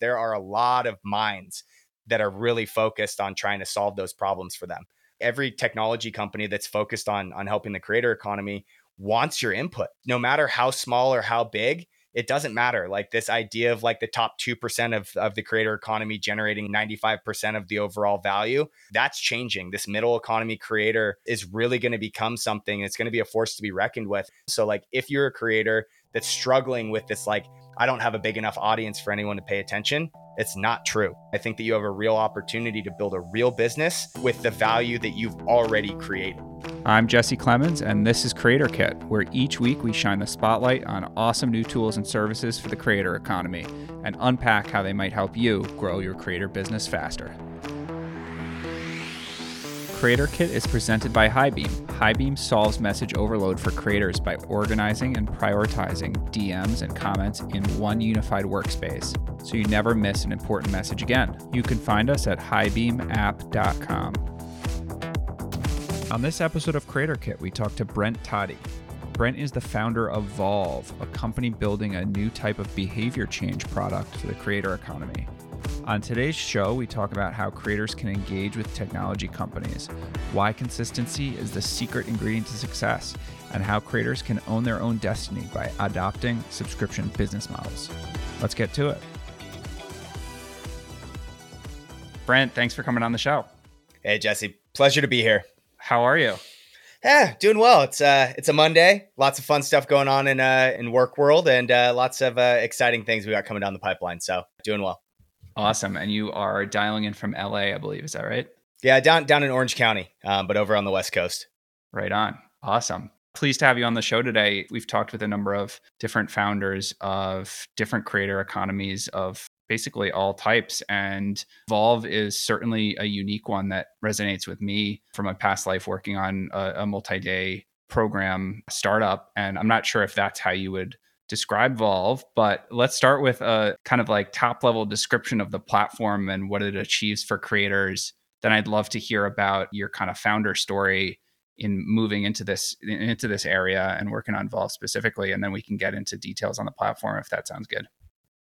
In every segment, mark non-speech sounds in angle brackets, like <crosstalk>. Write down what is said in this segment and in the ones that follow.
There are a lot of minds that are really focused on trying to solve those problems for them. Every technology company that's focused on on helping the creator economy wants your input. No matter how small or how big, it doesn't matter. Like this idea of like the top 2% of, of the creator economy generating 95% of the overall value, that's changing. This middle economy creator is really going to become something. It's going to be a force to be reckoned with. So, like, if you're a creator that's struggling with this, like, I don't have a big enough audience for anyone to pay attention, it's not true. I think that you have a real opportunity to build a real business with the value that you've already created. I'm Jesse Clemens, and this is Creator Kit, where each week we shine the spotlight on awesome new tools and services for the creator economy and unpack how they might help you grow your creator business faster. Creator Kit is presented by Highbeam. Highbeam solves message overload for creators by organizing and prioritizing DMs and comments in one unified workspace so you never miss an important message again. You can find us at highbeamapp.com. On this episode of Creator Kit, we talk to Brent Toddy. Brent is the founder of Volve, a company building a new type of behavior change product for the creator economy. On today's show, we talk about how creators can engage with technology companies, why consistency is the secret ingredient to success, and how creators can own their own destiny by adopting subscription business models. Let's get to it. Brent, thanks for coming on the show. Hey, Jesse. Pleasure to be here. How are you? Yeah, doing well. It's uh, it's a Monday. Lots of fun stuff going on in uh, in work world, and uh, lots of uh, exciting things we got coming down the pipeline. So doing well. Awesome. And you are dialing in from LA, I believe. Is that right? Yeah, down down in Orange County, um, but over on the West Coast. Right on. Awesome. Pleased to have you on the show today. We've talked with a number of different founders of different creator economies of basically all types. And Volve is certainly a unique one that resonates with me from my past life working on a, a multi day program startup. And I'm not sure if that's how you would describe Volve, but let's start with a kind of like top level description of the platform and what it achieves for creators. Then I'd love to hear about your kind of founder story in moving into this into this area and working on Volve specifically, and then we can get into details on the platform if that sounds good.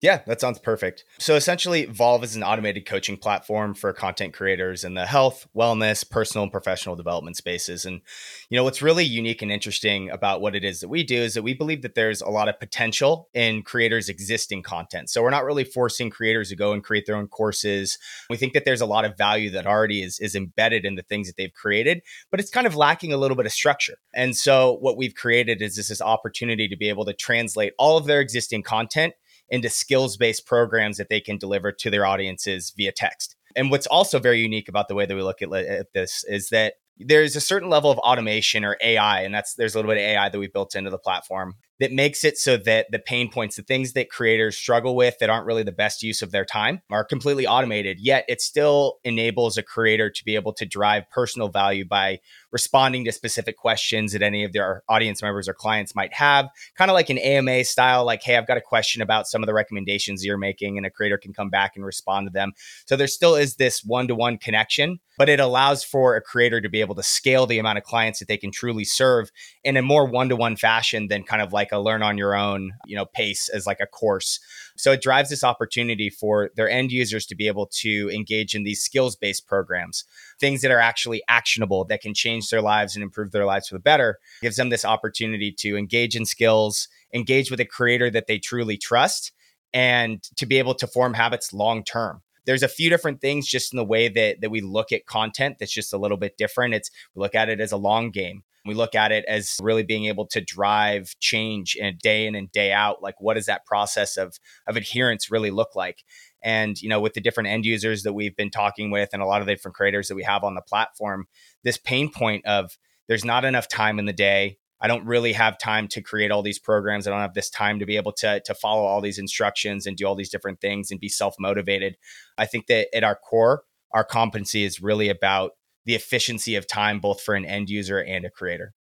Yeah, that sounds perfect. So essentially, Volve is an automated coaching platform for content creators in the health, wellness, personal, and professional development spaces. And, you know, what's really unique and interesting about what it is that we do is that we believe that there's a lot of potential in creators' existing content. So we're not really forcing creators to go and create their own courses. We think that there's a lot of value that already is, is embedded in the things that they've created, but it's kind of lacking a little bit of structure. And so what we've created is this, this opportunity to be able to translate all of their existing content into skills based programs that they can deliver to their audiences via text. And what's also very unique about the way that we look at, at this is that there's a certain level of automation or AI, and that's there's a little bit of AI that we built into the platform that makes it so that the pain points, the things that creators struggle with that aren't really the best use of their time, are completely automated. Yet it still enables a creator to be able to drive personal value by responding to specific questions that any of their audience members or clients might have, kind of like an AMA style, like, hey, I've got a question about some of the recommendations you're making, and a creator can come back and respond to them. So there still is this one to one connection, but it allows for a creator to be able to scale the amount of clients that they can truly serve in a more one to one fashion than kind of like a learn on your own, you know, pace as like a course. So it drives this opportunity for their end users to be able to engage in these skills based programs, things that are actually actionable that can change their lives and improve their lives for the better. It gives them this opportunity to engage in skills, engage with a creator that they truly trust, and to be able to form habits long term there's a few different things just in the way that that we look at content that's just a little bit different. It's we look at it as a long game. We look at it as really being able to drive change in day in and day out. Like, what does that process of of adherence really look like? And you know, with the different end users that we've been talking with, and a lot of the different creators that we have on the platform, this pain point of there's not enough time in the day. I don't really have time to create all these programs. I don't have this time to be able to to follow all these instructions and do all these different things and be self motivated. I think that at our core, our competency is really about the efficiency of time both for an end user and a creator.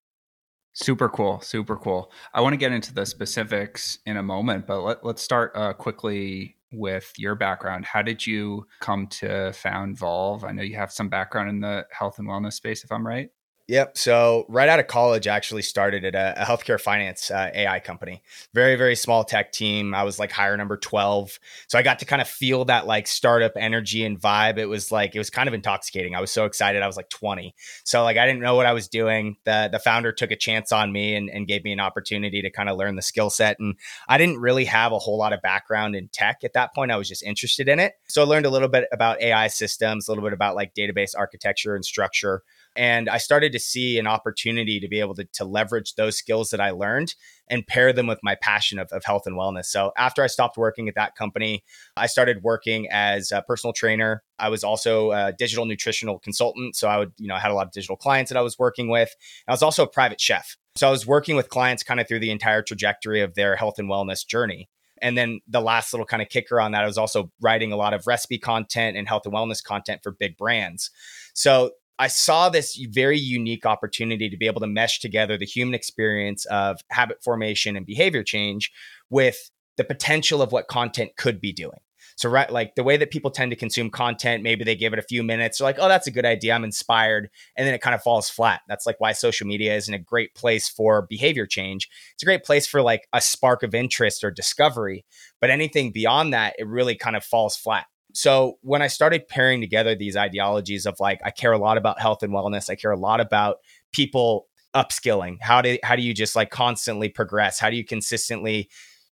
Super cool, super cool. I want to get into the specifics in a moment, but let, let's start uh, quickly with your background. How did you come to found Volve? I know you have some background in the health and wellness space, if I'm right. Yep. So right out of college, I actually started at a, a healthcare finance uh, AI company. Very, very small tech team. I was like hire number 12. So I got to kind of feel that like startup energy and vibe. It was like, it was kind of intoxicating. I was so excited. I was like 20. So like, I didn't know what I was doing. The, the founder took a chance on me and, and gave me an opportunity to kind of learn the skill set. And I didn't really have a whole lot of background in tech at that point. I was just interested in it. So I learned a little bit about AI systems, a little bit about like database architecture and structure. And I started to see an opportunity to be able to, to leverage those skills that I learned and pair them with my passion of, of health and wellness. So after I stopped working at that company, I started working as a personal trainer. I was also a digital nutritional consultant. So I would, you know, I had a lot of digital clients that I was working with. I was also a private chef. So I was working with clients kind of through the entire trajectory of their health and wellness journey. And then the last little kind of kicker on that, I was also writing a lot of recipe content and health and wellness content for big brands. So I saw this very unique opportunity to be able to mesh together the human experience of habit formation and behavior change with the potential of what content could be doing. So, right, like the way that people tend to consume content, maybe they give it a few minutes, they're like, oh, that's a good idea. I'm inspired. And then it kind of falls flat. That's like why social media isn't a great place for behavior change. It's a great place for like a spark of interest or discovery. But anything beyond that, it really kind of falls flat. So when I started pairing together these ideologies of like, I care a lot about health and wellness, I care a lot about people upskilling. How do how do you just like constantly progress? How do you consistently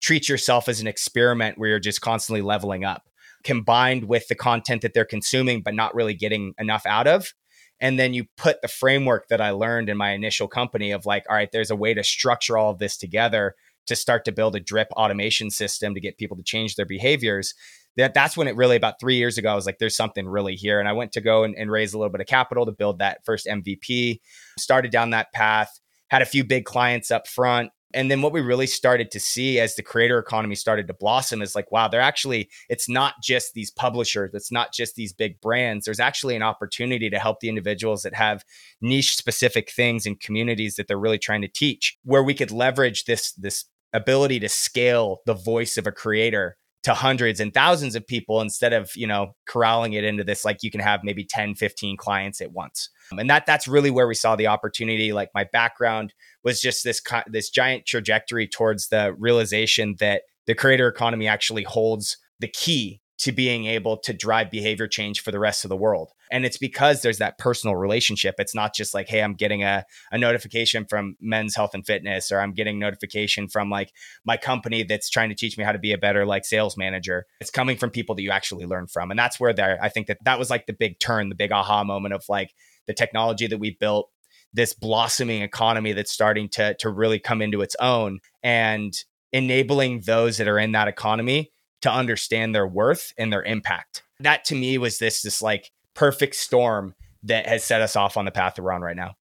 treat yourself as an experiment where you're just constantly leveling up, combined with the content that they're consuming but not really getting enough out of? And then you put the framework that I learned in my initial company of like, all right, there's a way to structure all of this together to start to build a drip automation system to get people to change their behaviors that that's when it really about three years ago i was like there's something really here. And i went to go and, and raise a little bit of capital to build that first mvp started down that path had a few big clients up front. And then what we really started to see as the creator economy started to blossom is like wow they're actually it's not just these publishers. It's not just these big brands. There's actually an opportunity to help the individuals that have niche specific things and communities that they're really trying to teach where we could leverage this this ability to scale the voice of a creator to hundreds and thousands of people instead of you know corralling it into this like you can have maybe 10 15 clients at once. And that that's really where we saw the opportunity. Like my background was just this this giant trajectory towards the realization that the creator economy actually holds the key to being able to drive behavior change for the rest of the world. And it's because there's that personal relationship. It's not just like, hey, I'm getting a, a notification from men's health and fitness, or I'm getting notification from like my company that's trying to teach me how to be a better like sales manager. It's coming from people that you actually learn from. And that's where there, I think that that was like the big turn, the big aha moment of like the technology that we built, this blossoming economy that's starting to, to really come into its own and enabling those that are in that economy to understand their worth and their impact. That to me was this this like perfect storm that has set us off on the path we're on right now.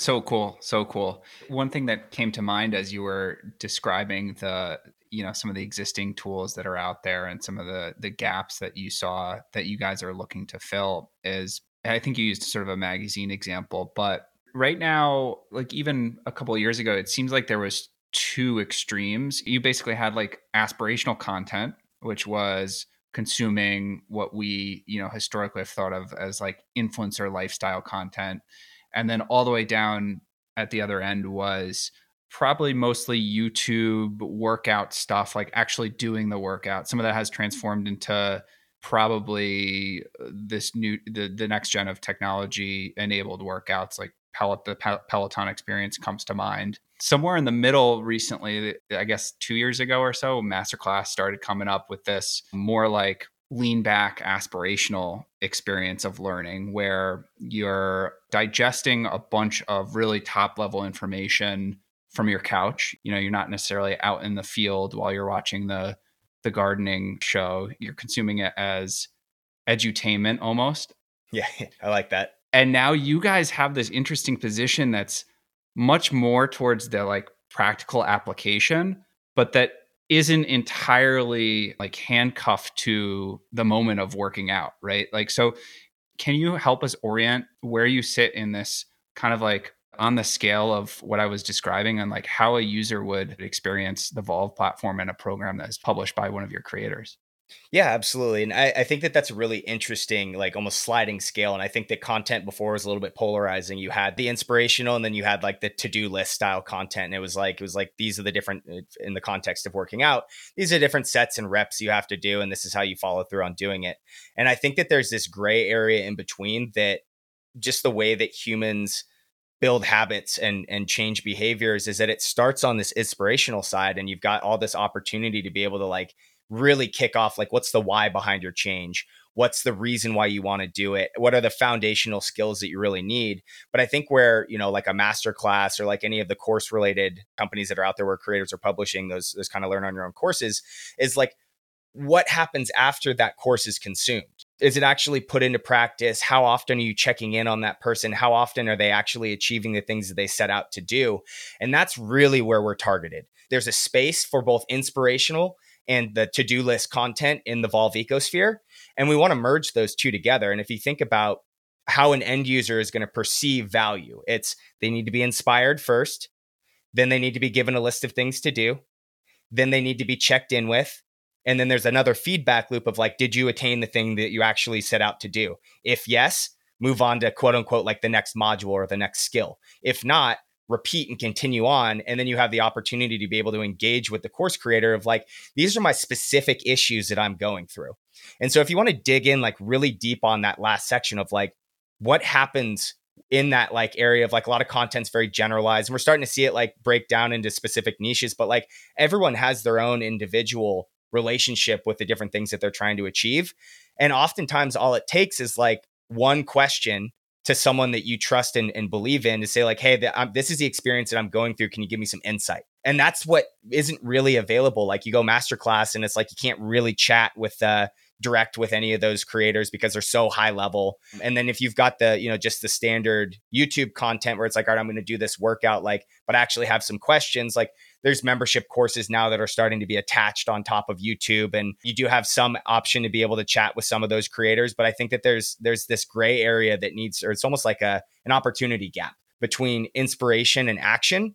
So cool, so cool. One thing that came to mind as you were describing the you know some of the existing tools that are out there and some of the the gaps that you saw that you guys are looking to fill is I think you used sort of a magazine example, but right now like even a couple years ago it seems like there was two extremes. You basically had like aspirational content which was consuming what we you know historically have thought of as like influencer lifestyle content. And then all the way down at the other end was probably mostly youtube workout stuff like actually doing the workout. Some of that has transformed into probably uh, this new the, the next gen of technology enabled workouts like the peloton experience comes to mind somewhere in the middle recently, I guess two years ago or so, Masterclass started coming up with this more like lean back aspirational experience of learning where you're digesting a bunch of really top level information from your couch. You know, you're not necessarily out in the field while you're watching the the gardening show. You're consuming it as edutainment almost. Yeah, <laughs> I like that. And now you guys have this interesting position that's much more towards the like practical application, but that isn't entirely like handcuffed to the moment of working out, right? Like, so can you help us orient where you sit in this kind of like on the scale of what I was describing and like how a user would experience the Volve platform and a program that is published by one of your creators? Yeah, absolutely. And I, I think that that's a really interesting, like almost sliding scale. And I think that content before was a little bit polarizing. You had the inspirational and then you had like the to do list style content. And it was like, it was like, these are the different, uh, in the context of working out, these are different sets and reps you have to do. And this is how you follow through on doing it. And I think that there's this gray area in between that just the way that humans, build habits and and change behaviors is that it starts on this inspirational side and you've got all this opportunity to be able to like really kick off like what's the why behind your change? What's the reason why you want to do it? What are the foundational skills that you really need? But i think where you know like a master class or like any of the course related companies that are out there where creators are publishing those those kind of learn on your own courses is like what happens after that course is consumed? Is it actually put into practice? How often are you checking in on that person? How often are they actually achieving the things that they set out to do? And that's really where we're targeted. There's a space for both inspirational and the to-do list content in the Volve ecosphere. And we want to merge those two together. And if you think about how an end user is going to perceive value, it's they need to be inspired first, then they need to be given a list of things to do, then they need to be checked in with. And then there's another feedback loop of like, did you attain the thing that you actually set out to do? If yes, move on to quote unquote like the next module or the next skill. If not, repeat and continue on and then you have the opportunity to be able to engage with the course creator of like these are my specific issues that i'm going through. And so if you want to dig in like really deep on that last section of like what happens in that like area of like a lot of content's very generalized and we're starting to see it like break down into specific niches but like everyone has their own individual relationship with the different things that they're trying to achieve. And oftentimes all it takes is like one question to someone that you trust and, and believe in to say like hey the, this is the experience that i'm going through. Can you give me some insight? And that's what isn't really available. Like you go masterclass and it's like you can't really chat with uh direct with any of those creators because they're so high level. And then if you've got the you know just the standard youtube content where it's like all right i'm going to do this workout like but I actually have some questions like there's membership courses now that are starting to be attached on top of YouTube and you do have some option to be able to chat with some of those creators but I think that there's there's this gray area that needs or it's almost like a an opportunity gap between inspiration and action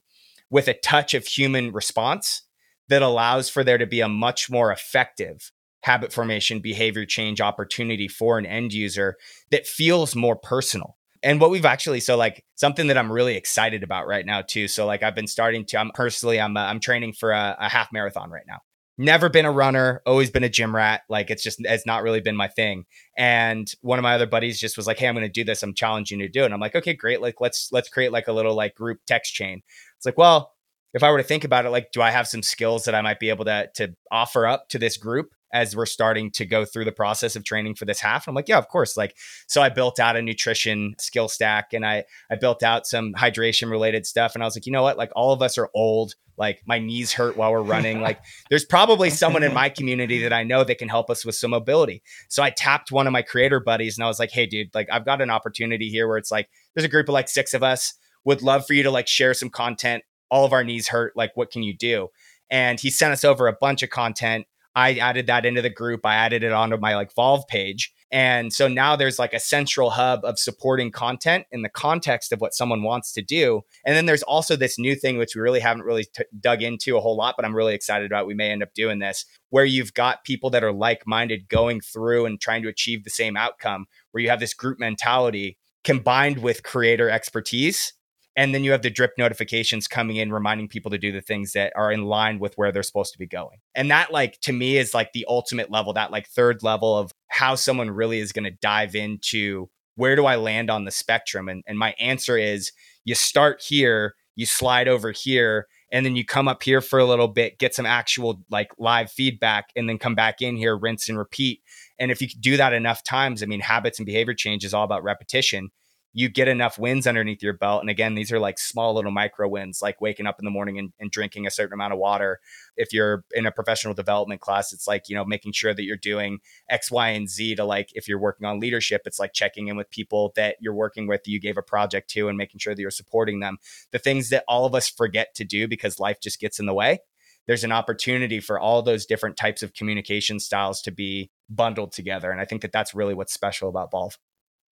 with a touch of human response that allows for there to be a much more effective habit formation behavior change opportunity for an end user that feels more personal and what we've actually so like something that i'm really excited about right now too so like i've been starting to i'm personally i'm uh, i'm training for a, a half marathon right now. Never been a runner always been a gym rat like it's just it's not really been my thing. And one of my other buddies just was like hey i'm going to do this i'm challenging you to do it. And i'm like okay great like let's let's create like a little like group text chain. It's like well if i were to think about it like do i have some skills that i might be able to to offer up to this group as we're starting to go through the process of training for this half. And I'm like, yeah, of course. Like, so I built out a nutrition skill stack and I I built out some hydration related stuff. And I was like, you know what? Like all of us are old. Like my knees hurt while we're running. <laughs> like there's probably someone in my community that I know that can help us with some mobility. So I tapped one of my creator buddies and I was like, hey, dude, like I've got an opportunity here where it's like there's a group of like six of us. Would love for you to like share some content. All of our knees hurt. Like, what can you do? And he sent us over a bunch of content I added that into the group. I added it onto my like Volve page. And so now there's like a central hub of supporting content in the context of what someone wants to do. And then there's also this new thing, which we really haven't really t- dug into a whole lot, but I'm really excited about. We may end up doing this where you've got people that are like minded going through and trying to achieve the same outcome, where you have this group mentality combined with creator expertise and then you have the drip notifications coming in reminding people to do the things that are in line with where they're supposed to be going. And that like to me is like the ultimate level that like third level of how someone really is going to dive into where do i land on the spectrum? And, and my answer is you start here you slide over here and then you come up here for a little bit get some actual like live feedback and then come back in here rinse and repeat. And if you do that enough times i mean habits and behavior change is all about repetition you get enough wins underneath your belt. And again, these are like small little micro wins, like waking up in the morning and, and, drinking a certain amount of water. If you're in a professional development class, it's like, you know, making sure that you're doing X, Y, and Z to like, if you're working on leadership, it's like checking in with people that you're working with, you gave a project to, and making sure that you're supporting them. The things that all of us forget to do because life just gets in the way. There's an opportunity for all those different types of communication styles to be bundled together. And I think that that's really what's special about Volve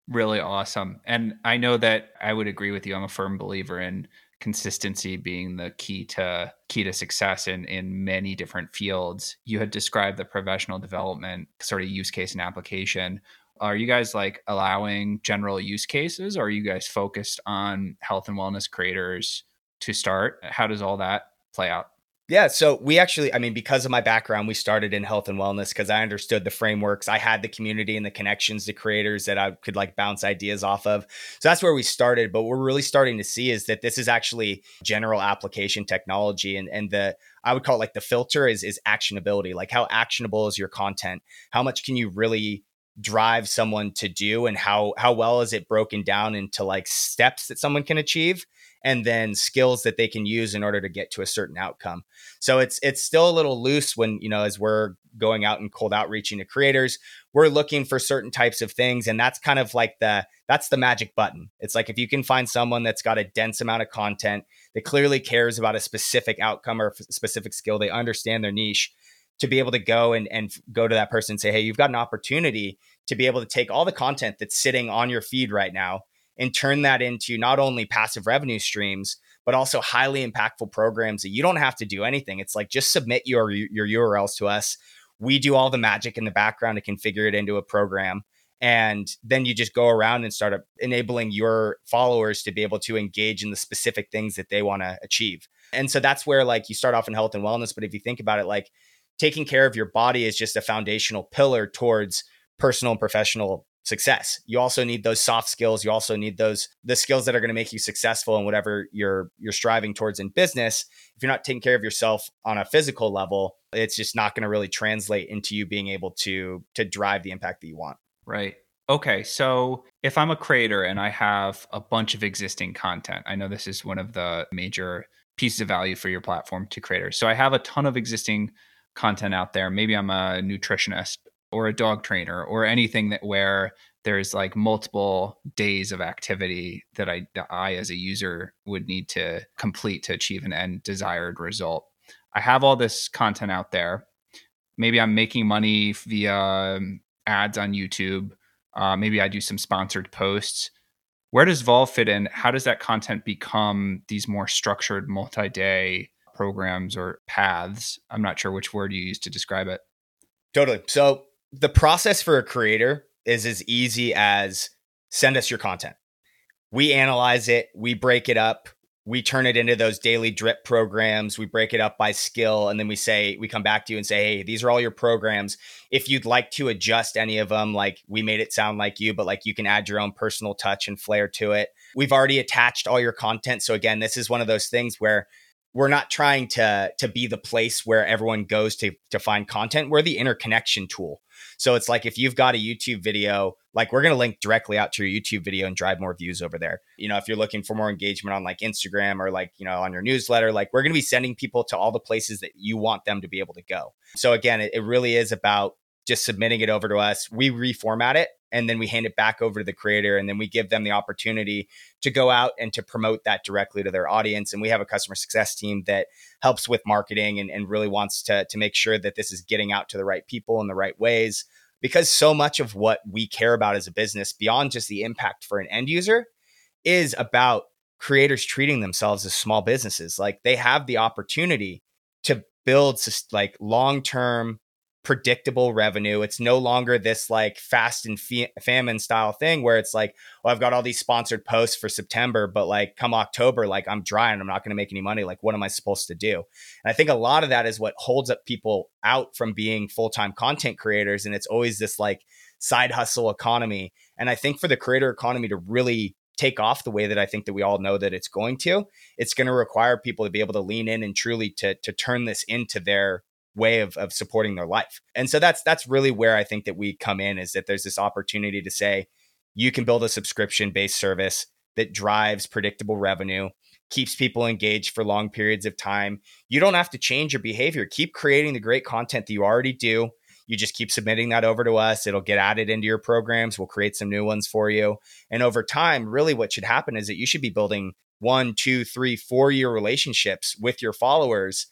really awesome. And I know that I would agree with you. I'm a firm believer in consistency being the key to key to success in in many different fields. You had described the professional development sort of use case and application. Are you guys like allowing general use cases or are you guys focused on health and wellness creators to start? How does all that play out? Yeah, so we actually, I mean, because of my background, we started in health and wellness because I understood the frameworks. I had the community and the connections to creators that I could like bounce ideas off of. So that's where we started. But what we're really starting to see is that this is actually general application technology. And and the I would call it like the filter is is actionability. Like how actionable is your content? How much can you really drive someone to do and how how well is it broken down into like steps that someone can achieve and then skills that they can use in order to get to a certain outcome. So it's it's still a little loose when, you know, as we're going out and cold outreaching to creators, we're looking for certain types of things and that's kind of like the that's the magic button. It's like if you can find someone that's got a dense amount of content that clearly cares about a specific outcome or specific skill, they understand their niche to be able to go and, and go to that person and say, Hey, you've got an opportunity to be able to take all the content that's sitting on your feed right now and turn that into not only passive revenue streams but also highly impactful programs that you don't have to do anything. It's like just submit your your urls to us. We do all the magic in the background to configure it into a program. And then you just go around and start enabling your followers to be able to engage in the specific things that they want to achieve. And so that's where like you start off in health and wellness but if you think about it like taking care of your body is just a foundational pillar towards personal and professional success. You also need those soft skills. You also need those the skills that are going to make you successful in whatever you're you're striving towards in business. If you're not taking care of yourself on a physical level, it's just not going to really translate into you being able to to drive the impact that you want. Right. Okay, so if I'm a creator and I have a bunch of existing content, I know this is one of the major pieces of value for your platform to creators. So I have a ton of existing content out there. Maybe I'm a nutritionist or a dog trainer or anything that where there's like multiple days of activity that I, that I as a user would need to complete to achieve an end desired result. I have all this content out there. Maybe I'm making money via um, ads on YouTube. Uh, maybe I do some sponsored posts. Where does Volve fit in? How does that content become these more structured multi day programs or paths? I'm not sure which word you use to describe it. Totally. So the process for a creator is as easy as send us your content. We analyze it, we break it up, we turn it into those daily drip programs. We break it up by skill, and then we say, we come back to you and say, hey, these are all your programs. If you'd like to adjust any of them, like we made it sound like you, but like you can add your own personal touch and flair to it. We've already attached all your content. So, again, this is one of those things where we're not trying to to be the place where everyone goes to to find content we're the interconnection tool so it's like if you've got a youtube video like we're going to link directly out to your youtube video and drive more views over there. You know if you're looking for more engagement on like instagram or like you know on your newsletter like we're going to be sending people to all the places that you want them to be able to go. So again it, it really is about just submitting it over to us. We reformat it and then we hand it back over to the creator and then we give them the opportunity to go out and to promote that directly to their audience. And we have a customer success team that helps with marketing and, and really wants to, to make sure that this is getting out to the right people in the right ways. Because so much of what we care about as a business beyond just the impact for an end user is about creators treating themselves as small businesses. Like they have the opportunity to build like long-term predictable revenue. It's no longer this like fast and famine style thing where it's like, oh, I've got all these sponsored posts for September, but like come October, like I'm dry and I'm not going to make any money. Like, what am I supposed to do? And I think a lot of that is what holds up people out from being full time content creators. And it's always this like side hustle economy. And I think for the creator economy to really take off the way that I think that we all know that it's going to, it's going to require people to be able to lean in and truly to to turn this into their way of, of supporting their life. And so that's that's really where I think that we come in is that there's this opportunity to say you can build a subscription based service that drives predictable revenue, keeps people engaged for long periods of time. You don't have to change your behavior. Keep creating the great content that you already do. You just keep submitting that over to us. It'll get added into your programs. We'll create some new ones for you. And over time, really what should happen is that you should be building one, two, three, four year relationships with your followers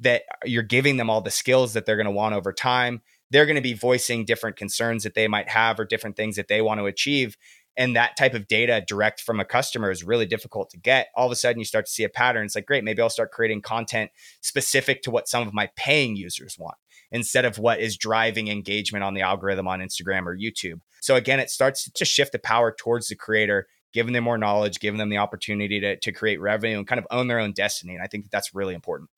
that you're giving them all the skills that they're going to want over time. They're going to be voicing different concerns that they might have or different things that they want to achieve. and that type of data direct from a customer is really difficult to get. All of a sudden you start to see a pattern. It's like great maybe i'll start creating content specific to what some of my paying users want instead of what is driving engagement on the algorithm on instagram or youtube. So again it starts to shift the power towards the creator giving them more knowledge giving them the opportunity to, to create revenue and kind of own their own destiny. And i think that that's really important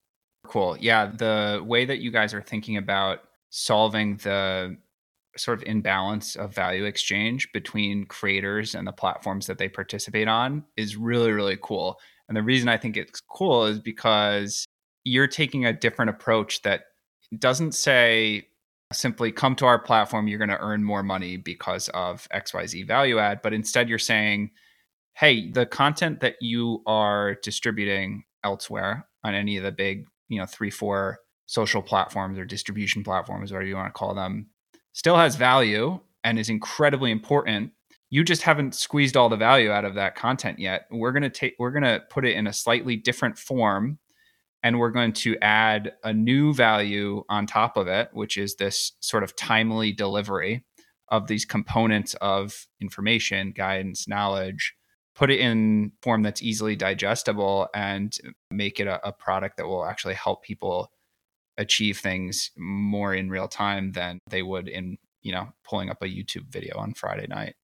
cool yeah the way that you guys are thinking about solving the sort of imbalance of value exchange between creators and the platforms that they participate on is really, really cool. And the reason I think it's cool is because you're taking a different approach that doesn't say simply come to our platform, you're going to earn more money because of XYZ value add, but instead you're saying, hey, the content that you are distributing elsewhere on any of the big, you know, three, four social platforms or distribution platforms, whatever you want to call them, still has value and is incredibly important. You just haven't squeezed all the value out of that content yet. We're going to take we're going to put it in a slightly different form and we're going to add a new value on top of it which is this sort of timely delivery of these components of information guidance knowledge put it in form that's easily digestible and make it a, a product that will actually help people achieve things more in real time than they would in you know pulling up a youtube video on friday night.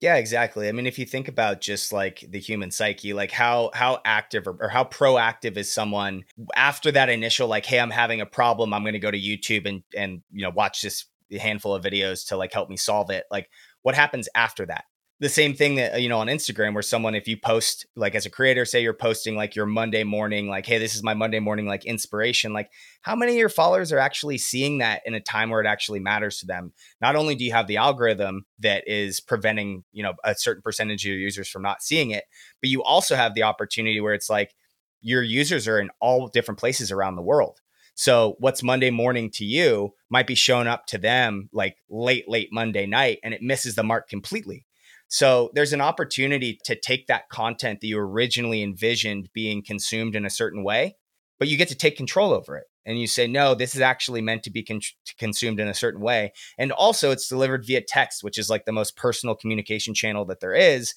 Yeah exactly. I mean if you think about just like the human psyche like how how active or, or how proactive is someone after that initial like hey i'm having a problem. I'm going to go to youtube and and you know watch this handful of videos to like help me solve it like what happens after that the same thing that uh, you know on Instagram where someone if you post like as a creator say you're posting like your Monday morning like hey this is my Monday morning like inspiration like how many of your followers are actually seeing that in a time where it actually matters to them not only do you have the algorithm that is preventing you know a certain percentage of your users from not seeing it but you also have the opportunity where it's like your users are in all different places around the world so what's Monday morning to you might be showing up to them like late, late Monday night and it misses the mark completely. So there's an opportunity to take that content that you originally envisioned being consumed in a certain way, but you get to take control over it. And you say, no, this is actually meant to be con- consumed in a certain way. And also, it's delivered via text, which is like the most personal communication channel that there is.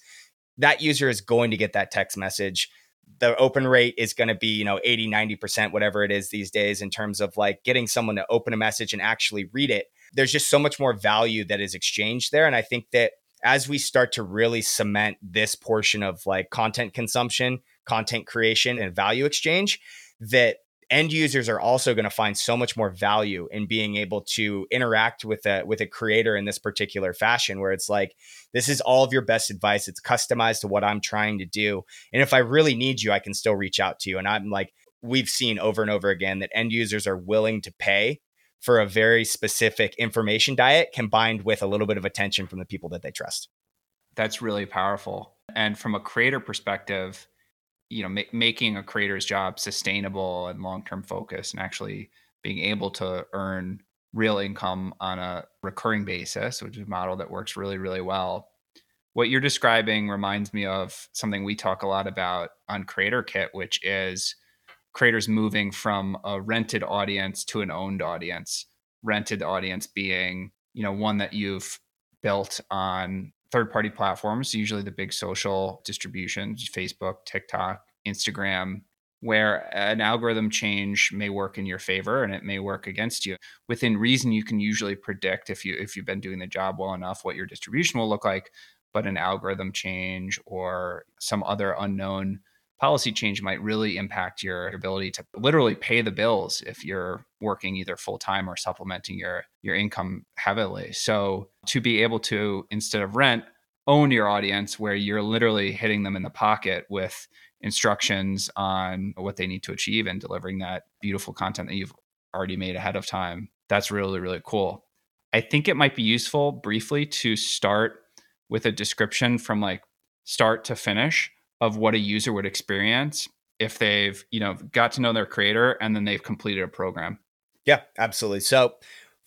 That user is going to get that text message the open rate is going to be you know 80 90% whatever it is these days in terms of like getting someone to open a message and actually read it there's just so much more value that is exchanged there and i think that as we start to really cement this portion of like content consumption, content creation, and value exchange, that end users are also going to find so much more value in being able to interact with a with a creator in this particular fashion where it's like this is all of your best advice. It's customized to what i'm trying to do. And if i really need you i can still reach out to you. And i'm like we've seen over and over again that end users are willing to pay for a very specific information diet combined with a little bit of attention from the people that they trust. That's really powerful. And from a creator perspective, you know, ma- making a creator's job sustainable and long-term focus and actually being able to earn real income on a recurring basis, which is a model that works really, really well. What you're describing reminds me of something we talk a lot about on Creator Kit, which is creators moving from a rented audience to an owned audience. Rented audience being you know one that you've built on third party platforms usually the big social distributions facebook tiktok instagram where an algorithm change may work in your favor and it may work against you. Within reason you can usually predict if you if you've been doing the job well enough what your distribution will look like but an algorithm change or some other unknown policy change might really impact your ability to literally pay the bills if you're working either full time or supplementing your your income heavily. So to be able to instead of rent own your audience where you're literally hitting them in the pocket with instructions on what they need to achieve and delivering that beautiful content that you've already made ahead of time. That's really really cool. I think it might be useful briefly to start with a description from like start to finish of what a user would experience if they've you know got to know their creator and then they've completed a program. Yeah absolutely. So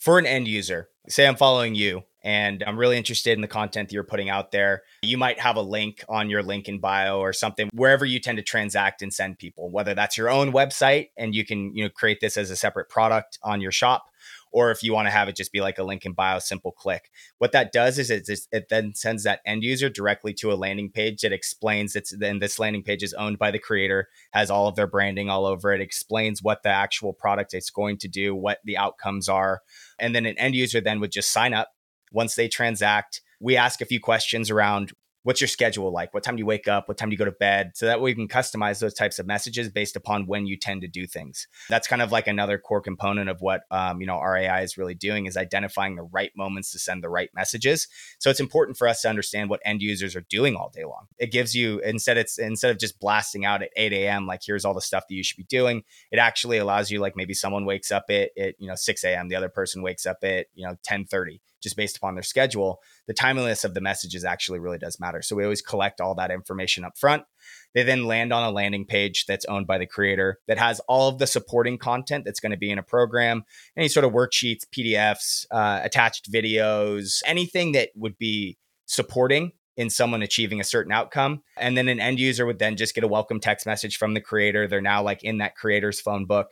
for an end user say i'm following you and i'm really interested in the content that you're putting out there you might have a link on your link in bio or something wherever you tend to transact and send people whether that's your own website and you can you know create this as a separate product on your shop or if you want to have it just be like a link in bio, simple click. What that does is it, it then sends that end user directly to a landing page that explains it's then this landing page is owned by the creator, has all of their branding all over it, explains what the actual product it's going to do, what the outcomes are. And then an end user then would just sign up once they transact. We ask a few questions around what's your schedule like? What time do you wake up? What time do you go to bed? So that way we can customize those types of messages based upon when you tend to do things. That's kind of like another core component of what um, you know our AI is really doing is identifying the right moments to send the right messages. So it's important for us to understand what end users are doing all day long. It gives you instead it's instead of just blasting out at 8 a.m. like here's all the stuff that you should be doing. It actually allows you like maybe someone wakes up at, at you know 6 a.m. The other person wakes up at you know 10 30 just based upon their schedule, the timeliness of the messages actually really does matter. So we always collect all that information up front. They then land on a landing page that's owned by the creator that has all of the supporting content that's going to be in a program, any sort of worksheets, PDFs, uh, attached videos, anything that would be supporting in someone achieving a certain outcome. And then an end user would then just get a welcome text message from the creator. They're now like in that creator's phone book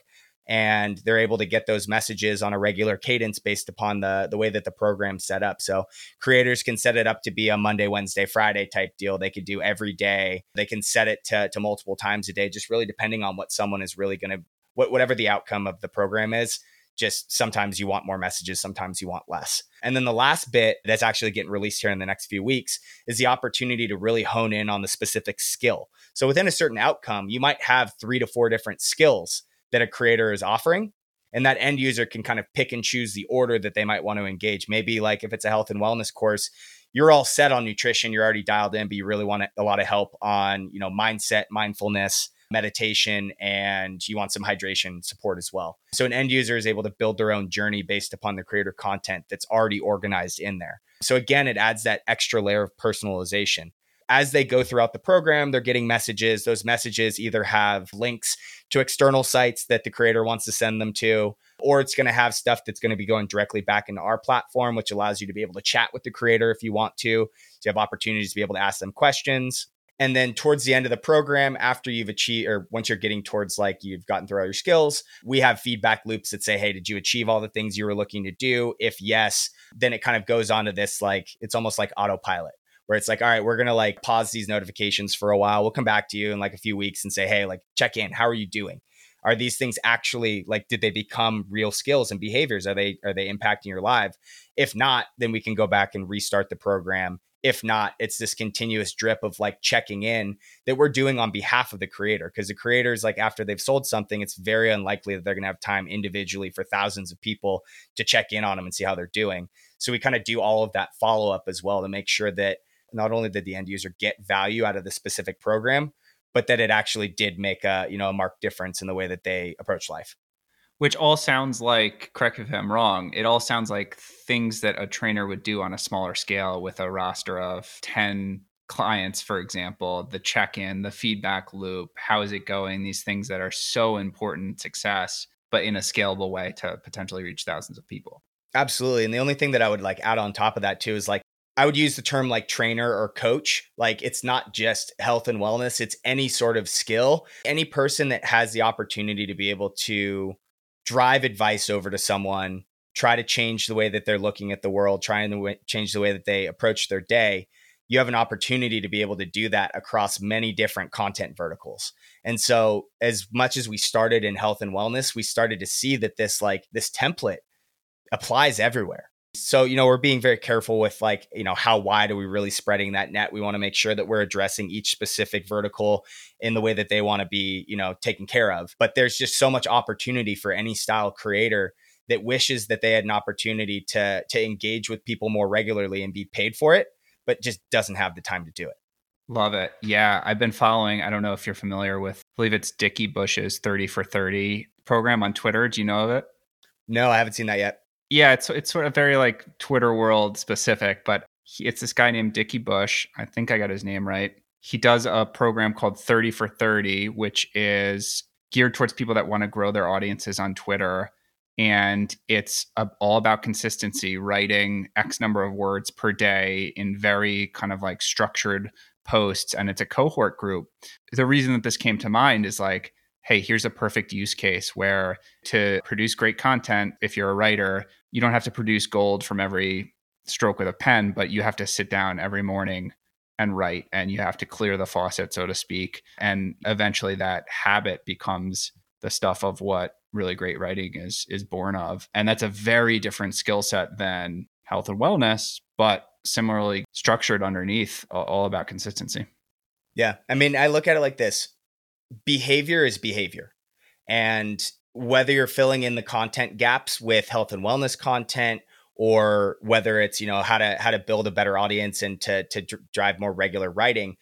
and they're able to get those messages on a regular cadence based upon the the way that the program's set up. So creators can set it up to be a Monday, Wednesday, Friday type deal. They could do every day. They can set it to, to multiple times a day, just really depending on what someone is really going to what whatever the outcome of the program is. Just sometimes you want more messages, sometimes you want less. And then the last bit that's actually getting released here in the next few weeks is the opportunity to really hone in on the specific skill. So within a certain outcome, you might have three to four different skills that a creator is offering and that end user can kind of pick and choose the order that they might want to engage. Maybe like if it's a health and wellness course you're all set on nutrition you're already dialed in but you really want a lot of help on you know mindset mindfulness meditation and you want some hydration support as well. So an end user is able to build their own journey based upon the creator content that's already organized in there. So again it adds that extra layer of personalization as they go throughout the program, they're getting messages. Those messages either have links to external sites that the creator wants to send them to, or it's going to have stuff that's going to be going directly back into our platform, which allows you to be able to chat with the creator if you want to. So you have opportunities to be able to ask them questions. And then towards the end of the program, after you've achieved, or once you're getting towards like you've gotten through all your skills, we have feedback loops that say, hey, did you achieve all the things you were looking to do? If yes, then it kind of goes on to this like, it's almost like autopilot where it's like, all right, we're gonna like pause these notifications for a while. We'll come back to you in like a few weeks and say, hey, like check in. How are you doing? Are these things actually like did they become real skills and behaviors? Are they are they impacting your life? If not, then we can go back and restart the program. If not, it's this continuous drip of like checking in that we're doing on behalf of the creator. Because the creators, like after they've sold something, it's very unlikely that they're going to have time individually for thousands of people to check in on them and see how they're doing. So we kind of do all of that follow up as well to make sure that not only did the end user get value out of the specific program, but that it actually did make a you know a marked difference in the way that they approach life. Which all sounds like, correct if I'm wrong, it all sounds like things that a trainer would do on a smaller scale with a roster of 10 clients, for example, the check in, the feedback loop, how is it going? These things that are so important success, but in a scalable way to potentially reach thousands of people. Absolutely. And the only thing that I would like add on top of that too is like I would use the term like trainer or coach. Like it's not just health and wellness, it's any sort of skill. Any person that has the opportunity to be able to drive advice over to someone, try to change the way that they're looking at the world, trying to change the way that they approach their day, you have an opportunity to be able to do that across many different content verticals. And so as much as we started in health and wellness, we started to see that this like this template applies everywhere so, you know, we're being very careful with like, you know, how wide are we really spreading that net? We want to make sure that we're addressing each specific vertical in the way that they want to be, you know, taken care of. But there's just so much opportunity for any style creator that wishes that they had an opportunity to to engage with people more regularly and be paid for it, but just doesn't have the time to do it. Love it. Yeah, I've been following, I don't know if you're familiar with, I believe it's Dickie Bush's 30 for 30 program on Twitter. Do you know of it? No, I haven't seen that yet yeah, it's it's sort of very like Twitter world specific, but he, it's this guy named Dickie Bush. I think I got his name right. He does a program called 30 for 30, which is geared towards people that want to grow their audiences on Twitter. And it's a, all about consistency, writing X number of words per day in very kind of like structured posts. And it's a cohort group. The reason that this came to mind is like hey, here's a perfect use case where to produce great content, if you're a writer, you don't have to produce gold from every stroke with a pen, but you have to sit down every morning and write and you have to clear the faucet, so to speak. And eventually that habit becomes the stuff of what really great writing is is born of. And that's a very different skill set than health and wellness, but similarly structured underneath all about consistency. Yeah. I mean, I look at it like this behavior is behavior. And whether you're filling in the content gaps with health and wellness content or whether it's, you know, how to how to build a better audience and to to drive more regular writing,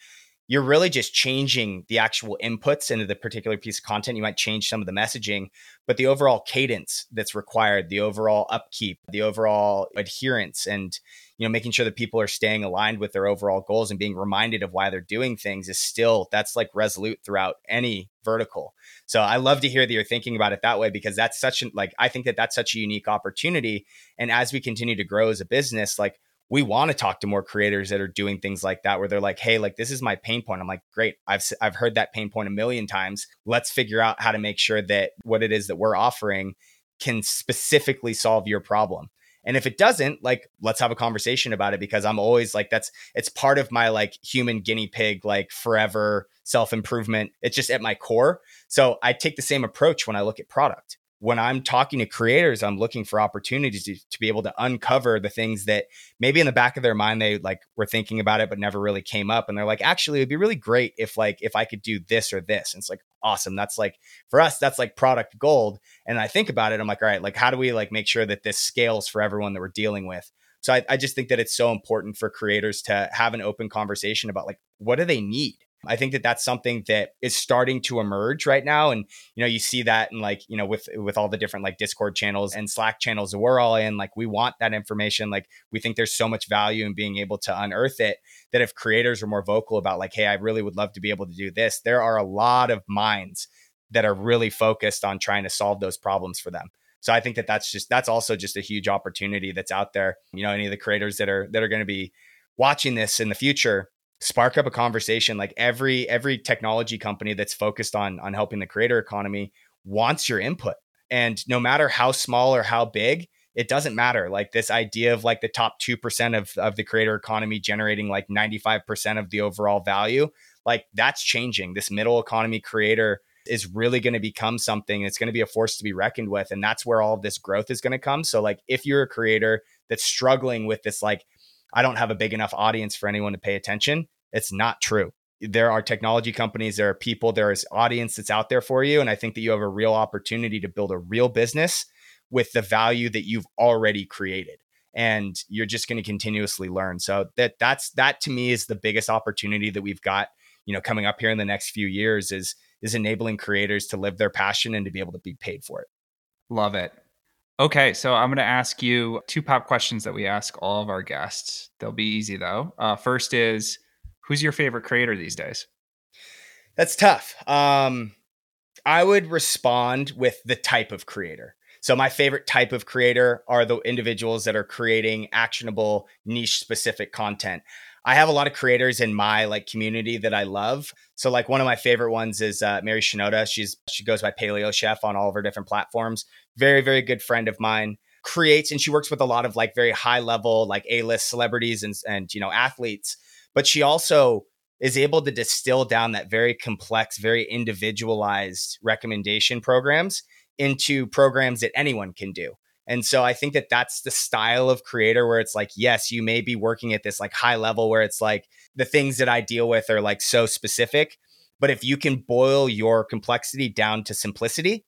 you're really just changing the actual inputs into the particular piece of content. You might change some of the messaging, but the overall cadence that's required, the overall upkeep, the overall adherence, and you know, making sure that people are staying aligned with their overall goals and being reminded of why they're doing things is still that's like resolute throughout any vertical. So I love to hear that you're thinking about it that way because that's such an like I think that that's such a unique opportunity. And as we continue to grow as a business, like we want to talk to more creators that are doing things like that where they're like hey like this is my pain point i'm like great i've i've heard that pain point a million times let's figure out how to make sure that what it is that we're offering can specifically solve your problem and if it doesn't like let's have a conversation about it because i'm always like that's it's part of my like human guinea pig like forever self improvement it's just at my core so i take the same approach when i look at product when I'm talking to creators, I'm looking for opportunities to, to, be able to uncover the things that maybe in the back of their mind they like were thinking about it but never really came up. And they're like, actually, it'd be really great if like if I could do this or this. And it's like awesome. That's like for us, that's like product gold. And I think about it, I'm like, all right, like how do we like make sure that this scales for everyone that we're dealing with? So I, I just think that it's so important for creators to have an open conversation about like what do they need I think that that's something that is starting to emerge right now. And, you know, you see that in like, you know, with, with all the different like Discord channels and Slack channels that we're all in, like we want that information. Like we think there's so much value in being able to unearth it that if creators are more vocal about like, Hey, I really would love to be able to do this. There are a lot of minds that are really focused on trying to solve those problems for them. So I think that that's just, that's also just a huge opportunity that's out there. You know, any of the creators that are, that are going to be watching this in the future, spark up a conversation like every every technology company that's focused on on helping the creator economy wants your input. And no matter how small or how big it doesn't matter. Like this idea of like the top 2% of, of the creator economy generating like 95% of the overall value like that's changing. This middle economy creator is really going to become something it's going to be a force to be reckoned with and that's where all of this growth is going to come. So like if you're a creator that's struggling with this like I don't have a big enough audience for anyone to pay attention. It's not true. There are technology companies, there are people, there is audience that's out there for you. And I think that you have a real opportunity to build a real business with the value that you've already created. And you're just going to continuously learn. So that that's that to me is the biggest opportunity that we've got, you know, coming up here in the next few years is is enabling creators to live their passion and to be able to be paid for it. Love it. Okay, so I'm going to ask you two pop questions that we ask all of our guests. They'll be easy though. Uh, first is, who's your favorite creator these days? That's tough. Um, I would respond with the type of creator. So my favorite type of creator are the individuals that are creating actionable niche specific content. I have a lot of creators in my like community that I love. So like one of my favorite ones is uh, Mary Shenouda. She's she goes by Paleo Chef on all of her different platforms. Very very good friend of mine. Creates and she works with a lot of like very high level like A list celebrities and and you know athletes. But she also is able to distill down that very complex, very individualized recommendation programs into programs that anyone can do. And so I think that that's the style of creator where it's like, yes, you may be working at this like high level where it's like the things that I deal with are like so specific. But if you can boil your complexity down to simplicity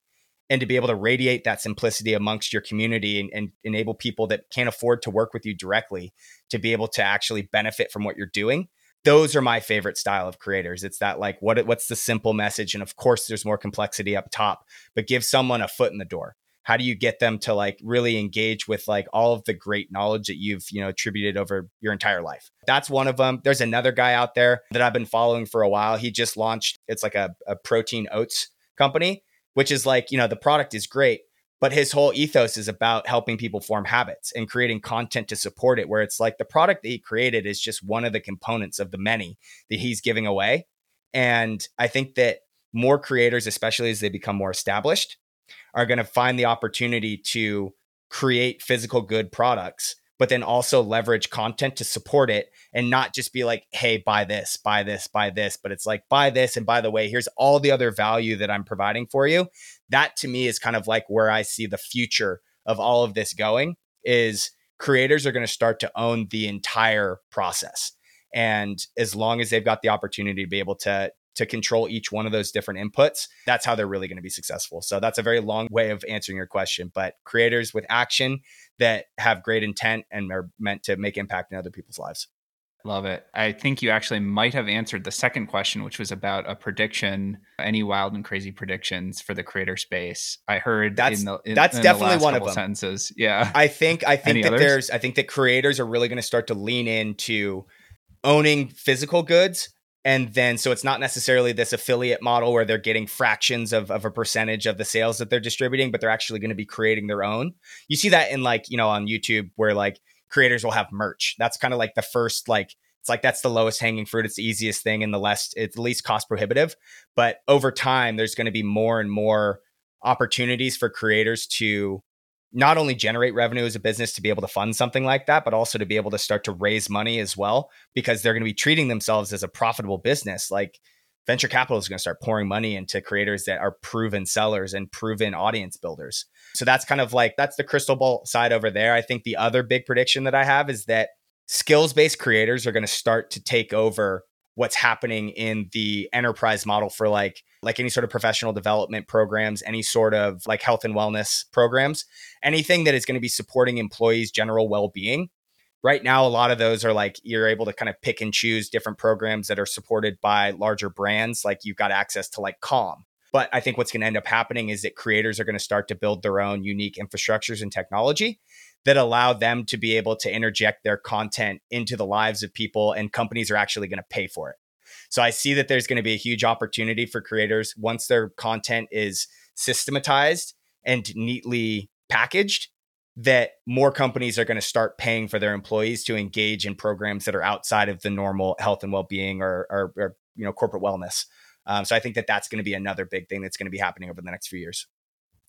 and to be able to radiate that simplicity amongst your community and, and enable people that can't afford to work with you directly to be able to actually benefit from what you're doing, those are my favorite style of creators. It's that like what what's the simple message, and of course there's more complexity up top, but give someone a foot in the door how do you get them to like really engage with like all of the great knowledge that you've you know attributed over your entire life? That's one of them there's another guy out there that i've been following for a while. He just launched it's like a, a protein oats company which is like you know the product is great but his whole ethos is about helping people form habits and creating content to support it where it's like the product that he created is just one of the components of the many that he's giving away. And i think that more creators, especially as they become more established, are going to find the opportunity to create physical good products but then also leverage content to support it and not just be like, hey, buy this, buy this, buy this, but it's like, buy this. And by the way, here's all the other value that I'm providing for you. That to me is kind of like where I see the future of all of this going is creators are going to start to own the entire process. And as long as they've got the opportunity to be able to to control each one of those different inputs, that's how they're really going to be successful. So that's a very long way of answering your question. But creators with action that have great intent and are meant to make impact in other people's lives. Love it. I think you actually might have answered the second question, which was about a prediction, any wild and crazy predictions for the creator space. I heard that's in the, in, that's in definitely one of them. sentences. Yeah. <laughs> I think I think Any that others? there's I think that creators are really going to start to lean into owning physical goods and then so it's not necessarily this affiliate model where they're getting fractions of, of a percentage of the sales that they're distributing but they're actually going to be creating their own. You see that in like you know on youtube where like creators will have merch. That's kind of like the first like it's like that's the lowest hanging fruit. It's the easiest thing and the less it's the least cost prohibitive. But over time there's going to be more and more opportunities for creators to not only generate revenue as a business to be able to fund something like that, but also to be able to start to raise money as well, because they're going to be treating themselves as a profitable business. Like venture capital is going to start pouring money into creators that are proven sellers and proven audience builders. So that's kind of like that's the crystal ball side over there. I think the other big prediction that I have is that skills based creators are going to start to take over what's happening in the enterprise model for like like any sort of professional development programs any sort of like health and wellness programs anything that is going to be supporting employees general well-being right now a lot of those are like you're able to kind of pick and choose different programs that are supported by larger brands like you've got access to like calm but i think what's going to end up happening is that creators are going to start to build their own unique infrastructures and technology that allow them to be able to interject their content into the lives of people and companies are actually going to pay for it. So I see that there's going to be a huge opportunity for creators once their content is systematized and neatly packaged that more companies are going to start paying for their employees to engage in programs that are outside of the normal health and well-being or, or, or you know corporate wellness. Um, so I think that that's going to be another big thing that's going to be happening over the next few years.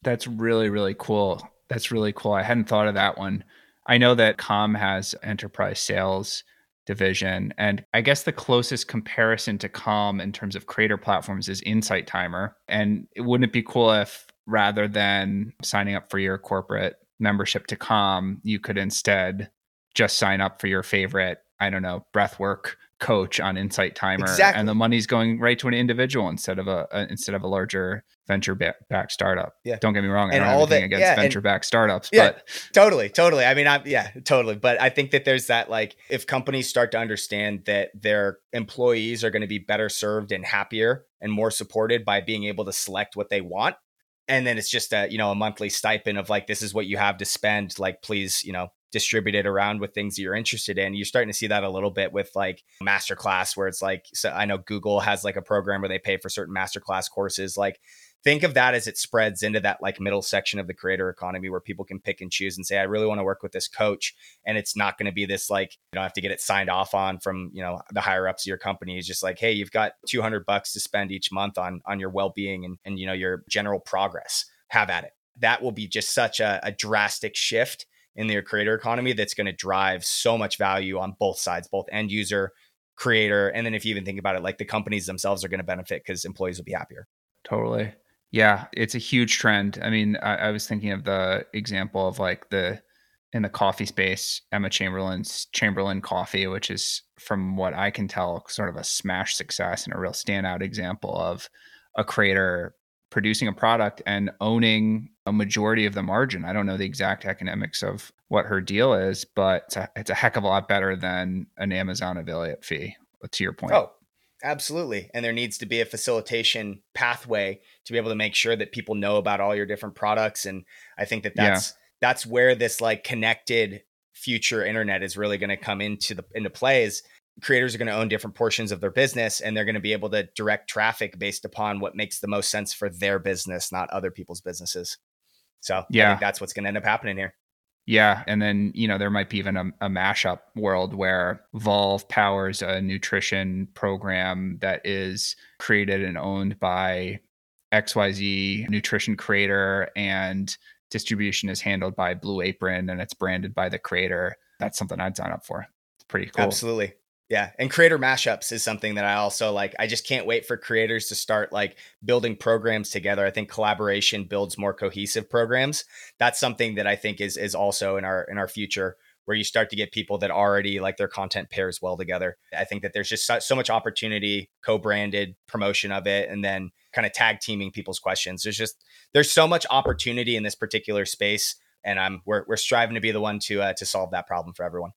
That's really really cool. That's really cool. I hadn't thought of that one. I know that Calm has enterprise sales division. And I guess the closest comparison to Calm in terms of creator platforms is Insight Timer. And wouldn't it be cool if rather than signing up for your corporate membership to Calm, you could instead just sign up for your favorite, I don't know, breathwork coach on Insight Timer, exactly. and the money's going right to an individual instead of a, a instead of a larger venture backed startup. Yeah. Don't get me wrong. I And don't have all anything that- against yeah, venture backed startups, Yeah. but Totally, totally. I mean, I'm yeah, totally. But I think that there's that like if companies start to understand that their employees are going to be better served and happier and more supported by being able to select what they want. And then it's just a, you know, a monthly stipend of like this is what you have to spend. Like, please, you know, distribute it around with things that you're interested in. You're starting to see that a little bit with like masterclass, where it's like, so I know Google has like a program where they pay for certain masterclass courses. Like, think of that as it spreads into that like middle section of the creator economy where people can pick and choose and say i really want to work with this coach and it's not going to be this like you don't have to get it signed off on from you know the higher ups of your company it's just like hey you've got 200 bucks to spend each month on on your well-being and, and you know your general progress have at it that will be just such a, a drastic shift in their creator economy that's going to drive so much value on both sides both end user creator and then if you even think about it like the companies themselves are going to benefit because employees will be happier Totally. Yeah, it's a huge trend. I mean, I, I was thinking of the example of like the in the coffee space, Emma Chamberlain's Chamberlain Coffee, which is from what I can tell, sort of a smash success and a real standout example of a creator producing a product and owning a majority of the margin. I don't know the exact economics of what her deal is, but it's a, it's a heck of a lot better than an Amazon affiliate fee. To your point. Oh, absolutely. And there needs to be a facilitation pathway to be able to make sure that people know about all your different products. And I think that Yeah. that's that's where this like connected future internet is really going to come into the into play. Creators are going to own different portions of their business and they're going to be able to direct traffic based upon what makes the most sense for their business, not other people's businesses. So I Yeah. think that's what's going to end up happening here. Yeah. And then, you know, there might be even a, a mashup world where Volve powers a nutrition program that is created and owned by XYZ nutrition creator and distribution is handled by Blue Apron and it's branded by the creator. That's something I'd sign up for. It's pretty cool. Absolutely. Yeah. And creator mashups is something that I also like. I just can't wait for creators to start like building programs together. I think collaboration builds more cohesive programs. That's something that I think is is also in our in our future where you start to get people that already like their content pairs well together. I think that there's just so, so much opportunity, co-branded promotion of it and then kind of tag teaming people's questions. There's just there's so much opportunity in this particular space and I'm we're we're striving to be the one to uh, to solve that problem for everyone.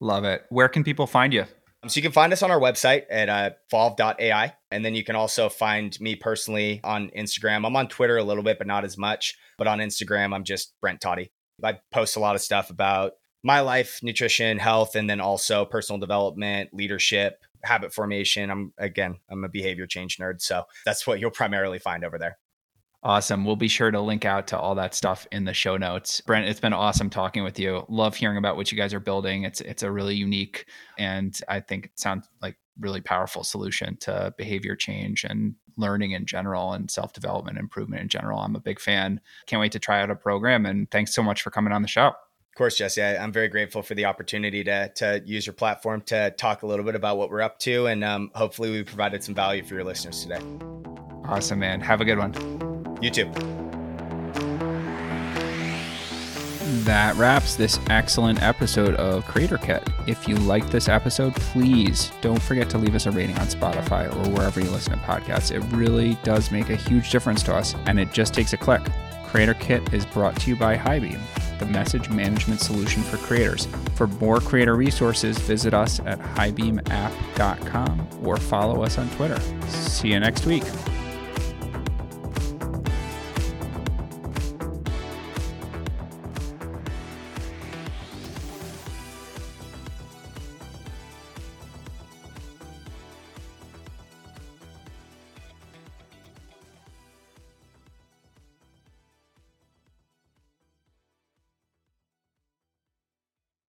Love it. Where can people find you? Um, so you can find us on our website at uh, volve.ai. And then you can also find me personally on Instagram. I'm on Twitter a little bit, but not as much. But on Instagram, I'm just Brent Toddy. I post a lot of stuff about my life, nutrition, health, and then also personal development, leadership, habit formation. I'm again, I'm a behavior change nerd. So that's what you'll primarily find over there. Awesome. We'll be sure to link out to all that stuff in the show notes. Brent, it's been awesome talking with you. Love hearing about what you guys are building. It's it's a really unique and I think it sounds like really powerful solution to behavior change and learning in general and self-development improvement in general. I'm a big fan. Can't wait to try out a program and thanks so much for coming on the show. Of course, Jesse. I, am very grateful for the opportunity to to use your platform to talk a little bit about what we're up to, and um, hopefully, we provided some value for your listeners today. Awesome, man. Have a good one. You too. That wraps this excellent episode of Creator Kit. If you like this episode, please don't forget to leave us a rating on Spotify or wherever you listen to podcasts. It really does make a huge difference to us, and it just takes a click. Creator Kit is brought to you by Highbeam, the message management solution for creators. For more creator resources, visit us at highbeamapp.com or follow us on Twitter. See you next week.